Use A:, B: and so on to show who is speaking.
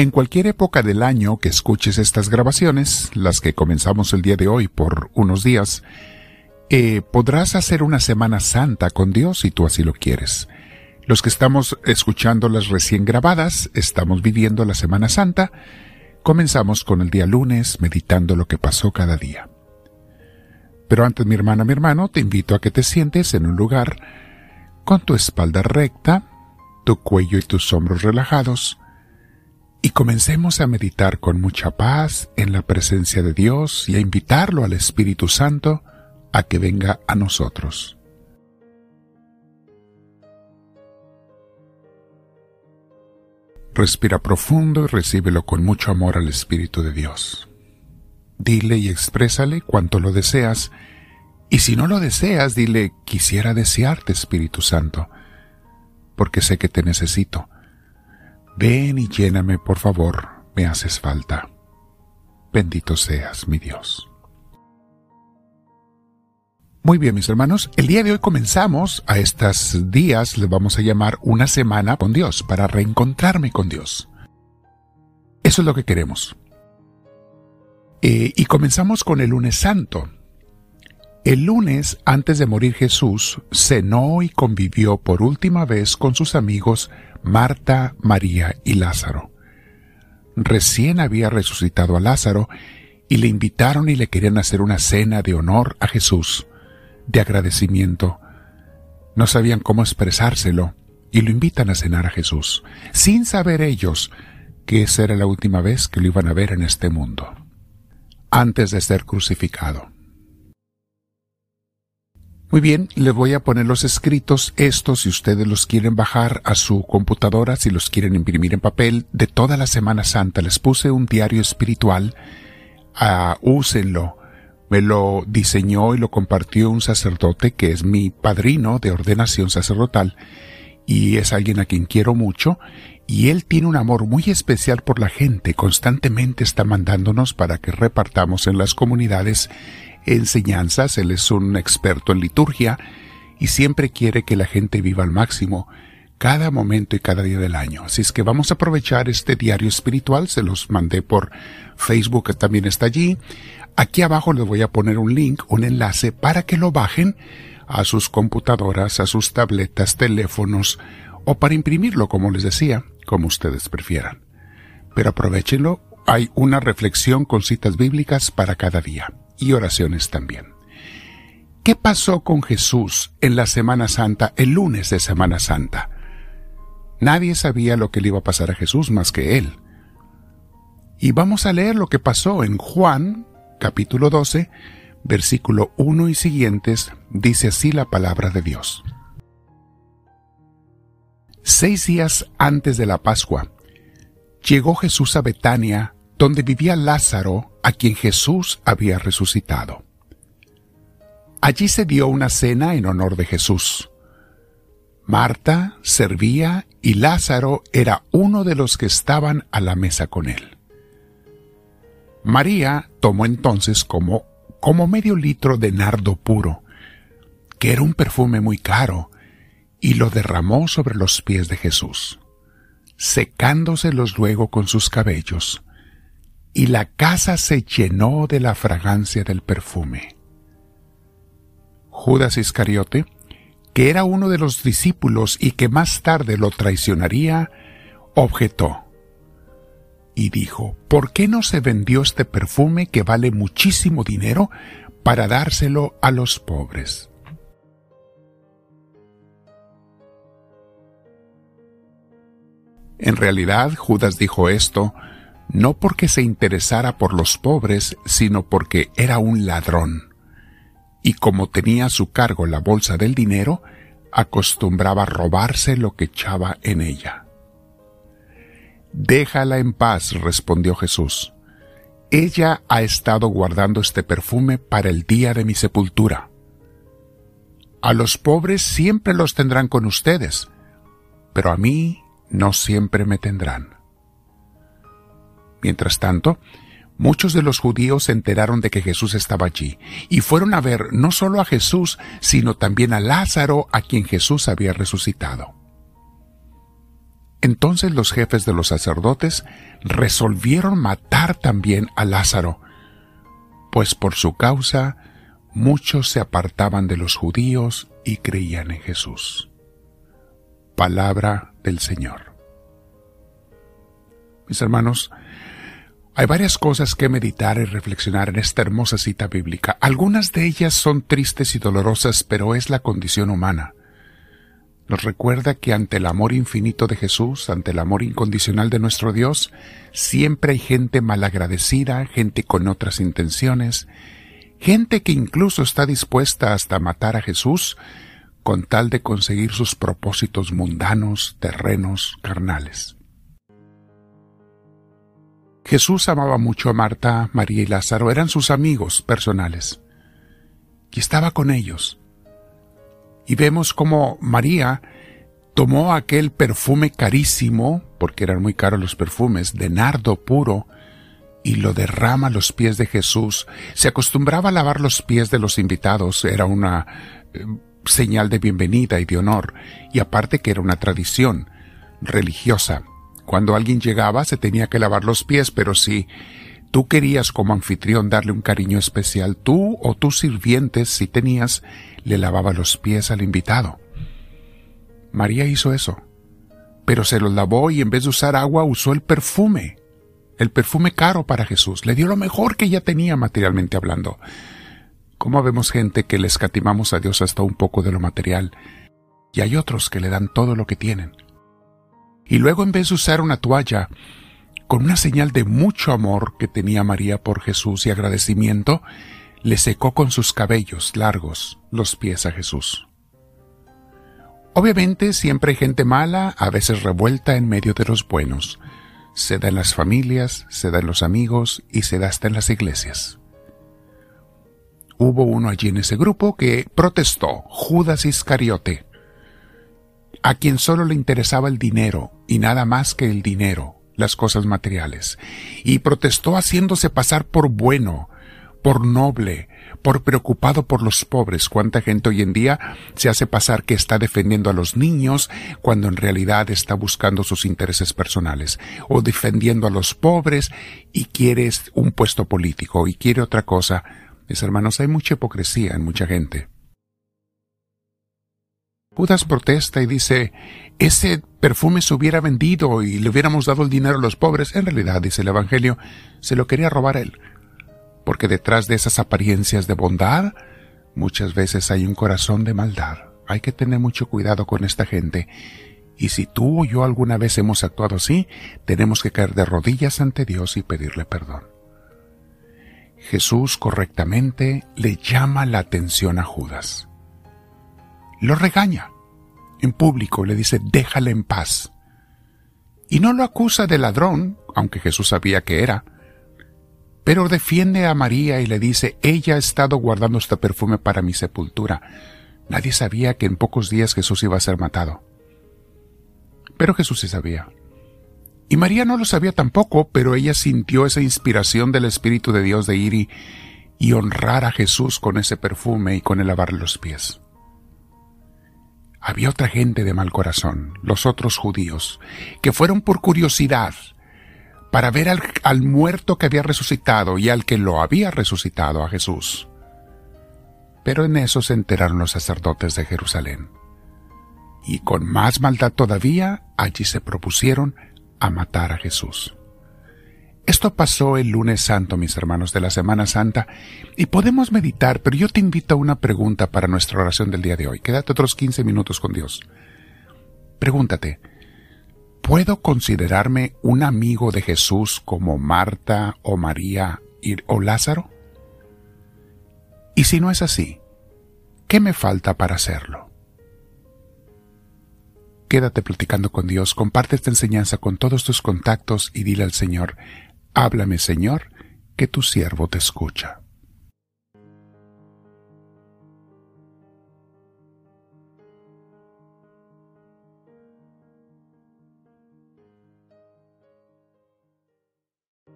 A: En cualquier época del año que escuches estas grabaciones, las que comenzamos el día de hoy por unos días, eh, podrás hacer una Semana Santa con Dios si tú así lo quieres. Los que estamos escuchando las recién grabadas, estamos viviendo la Semana Santa, comenzamos con el día lunes meditando lo que pasó cada día. Pero antes, mi hermana, mi hermano, te invito a que te sientes en un lugar con tu espalda recta, tu cuello y tus hombros relajados, y comencemos a meditar con mucha paz en la presencia de Dios y a invitarlo al Espíritu Santo a que venga a nosotros. Respira profundo y recíbelo con mucho amor al Espíritu de Dios. Dile y exprésale cuanto lo deseas, y si no lo deseas, dile, quisiera desearte, Espíritu Santo, porque sé que te necesito Ven y lléname, por favor, me haces falta. Bendito seas, mi Dios. Muy bien, mis hermanos, el día de hoy comenzamos a estos días, le vamos a llamar una semana con Dios, para reencontrarme con Dios. Eso es lo que queremos. Eh, y comenzamos con el lunes santo. El lunes, antes de morir Jesús, cenó y convivió por última vez con sus amigos Marta, María y Lázaro. Recién había resucitado a Lázaro y le invitaron y le querían hacer una cena de honor a Jesús, de agradecimiento. No sabían cómo expresárselo y lo invitan a cenar a Jesús, sin saber ellos que esa era la última vez que lo iban a ver en este mundo, antes de ser crucificado. Muy bien, les voy a poner los escritos, estos si ustedes los quieren bajar a su computadora, si los quieren imprimir en papel, de toda la Semana Santa. Les puse un diario espiritual, uh, úsenlo. Me lo diseñó y lo compartió un sacerdote que es mi padrino de ordenación sacerdotal y es alguien a quien quiero mucho y él tiene un amor muy especial por la gente, constantemente está mandándonos para que repartamos en las comunidades enseñanzas, él es un experto en liturgia y siempre quiere que la gente viva al máximo cada momento y cada día del año. Así es que vamos a aprovechar este diario espiritual, se los mandé por Facebook, que también está allí. Aquí abajo les voy a poner un link, un enlace para que lo bajen a sus computadoras, a sus tabletas, teléfonos o para imprimirlo, como les decía, como ustedes prefieran. Pero aprovechenlo, hay una reflexión con citas bíblicas para cada día y oraciones también. ¿Qué pasó con Jesús en la Semana Santa, el lunes de Semana Santa? Nadie sabía lo que le iba a pasar a Jesús más que él. Y vamos a leer lo que pasó en Juan, capítulo 12, versículo 1 y siguientes, dice así la palabra de Dios. Seis días antes de la Pascua, llegó Jesús a Betania, donde vivía Lázaro, a quien Jesús había resucitado. Allí se dio una cena en honor de Jesús. Marta servía y Lázaro era uno de los que estaban a la mesa con él. María tomó entonces como, como medio litro de nardo puro, que era un perfume muy caro, y lo derramó sobre los pies de Jesús, secándoselos luego con sus cabellos y la casa se llenó de la fragancia del perfume. Judas Iscariote, que era uno de los discípulos y que más tarde lo traicionaría, objetó y dijo, ¿por qué no se vendió este perfume que vale muchísimo dinero para dárselo a los pobres? En realidad, Judas dijo esto no porque se interesara por los pobres, sino porque era un ladrón. Y como tenía a su cargo la bolsa del dinero, acostumbraba robarse lo que echaba en ella. Déjala en paz, respondió Jesús. Ella ha estado guardando este perfume para el día de mi sepultura. A los pobres siempre los tendrán con ustedes, pero a mí no siempre me tendrán. Mientras tanto, muchos de los judíos se enteraron de que Jesús estaba allí y fueron a ver no solo a Jesús, sino también a Lázaro a quien Jesús había resucitado. Entonces los jefes de los sacerdotes resolvieron matar también a Lázaro, pues por su causa muchos se apartaban de los judíos y creían en Jesús. Palabra del Señor. Mis hermanos, hay varias cosas que meditar y reflexionar en esta hermosa cita bíblica. Algunas de ellas son tristes y dolorosas, pero es la condición humana. Nos recuerda que ante el amor infinito de Jesús, ante el amor incondicional de nuestro Dios, siempre hay gente malagradecida, gente con otras intenciones, gente que incluso está dispuesta hasta matar a Jesús con tal de conseguir sus propósitos mundanos, terrenos, carnales. Jesús amaba mucho a Marta, María y Lázaro, eran sus amigos personales. Y estaba con ellos. Y vemos cómo María tomó aquel perfume carísimo, porque eran muy caros los perfumes, de nardo puro, y lo derrama a los pies de Jesús. Se acostumbraba a lavar los pies de los invitados, era una eh, señal de bienvenida y de honor, y aparte que era una tradición religiosa. Cuando alguien llegaba se tenía que lavar los pies, pero si tú querías como anfitrión darle un cariño especial, tú o tus sirvientes, si tenías, le lavaba los pies al invitado. María hizo eso, pero se los lavó y en vez de usar agua usó el perfume, el perfume caro para Jesús. Le dio lo mejor que ella tenía materialmente hablando. ¿Cómo vemos gente que le escatimamos a Dios hasta un poco de lo material? Y hay otros que le dan todo lo que tienen y luego en vez de usar una toalla, con una señal de mucho amor que tenía María por Jesús y agradecimiento, le secó con sus cabellos largos los pies a Jesús. Obviamente siempre hay gente mala, a veces revuelta en medio de los buenos. Se da en las familias, se da en los amigos y se da hasta en las iglesias. Hubo uno allí en ese grupo que protestó, Judas Iscariote, a quien solo le interesaba el dinero y nada más que el dinero, las cosas materiales, y protestó haciéndose pasar por bueno, por noble, por preocupado por los pobres. ¿Cuánta gente hoy en día se hace pasar que está defendiendo a los niños cuando en realidad está buscando sus intereses personales? O defendiendo a los pobres y quiere un puesto político y quiere otra cosa. Mis hermanos, hay mucha hipocresía en mucha gente. Judas protesta y dice, ese perfume se hubiera vendido y le hubiéramos dado el dinero a los pobres. En realidad, dice el Evangelio, se lo quería robar él. Porque detrás de esas apariencias de bondad, muchas veces hay un corazón de maldad. Hay que tener mucho cuidado con esta gente. Y si tú o yo alguna vez hemos actuado así, tenemos que caer de rodillas ante Dios y pedirle perdón. Jesús correctamente le llama la atención a Judas lo regaña. En público le dice, déjale en paz. Y no lo acusa de ladrón, aunque Jesús sabía que era, pero defiende a María y le dice, ella ha estado guardando este perfume para mi sepultura. Nadie sabía que en pocos días Jesús iba a ser matado. Pero Jesús sí sabía. Y María no lo sabía tampoco, pero ella sintió esa inspiración del Espíritu de Dios de ir y, y honrar a Jesús con ese perfume y con el lavar los pies. Había otra gente de mal corazón, los otros judíos, que fueron por curiosidad para ver al, muerto que había resucitado y al que lo había resucitado a Jesús. Pero en eso se enteraron los sacerdotes de Jerusalén. Y con más maldad todavía, allí se propusieron a matar a Jesús. Esto pasó el lunes santo, mis hermanos, de la Semana Santa, y podemos meditar, pero yo te invito a una pregunta para nuestra oración del día de hoy. Quédate otros 15 minutos con Dios. Pregúntate, ¿puedo considerarme un amigo de Jesús como Marta o María o Lázaro? Y si no es así, ¿qué me falta para hacerlo? Quédate platicando con Dios, comparte esta enseñanza con todos tus contactos y dile al Señor, Háblame, Señor, que tu siervo te escucha.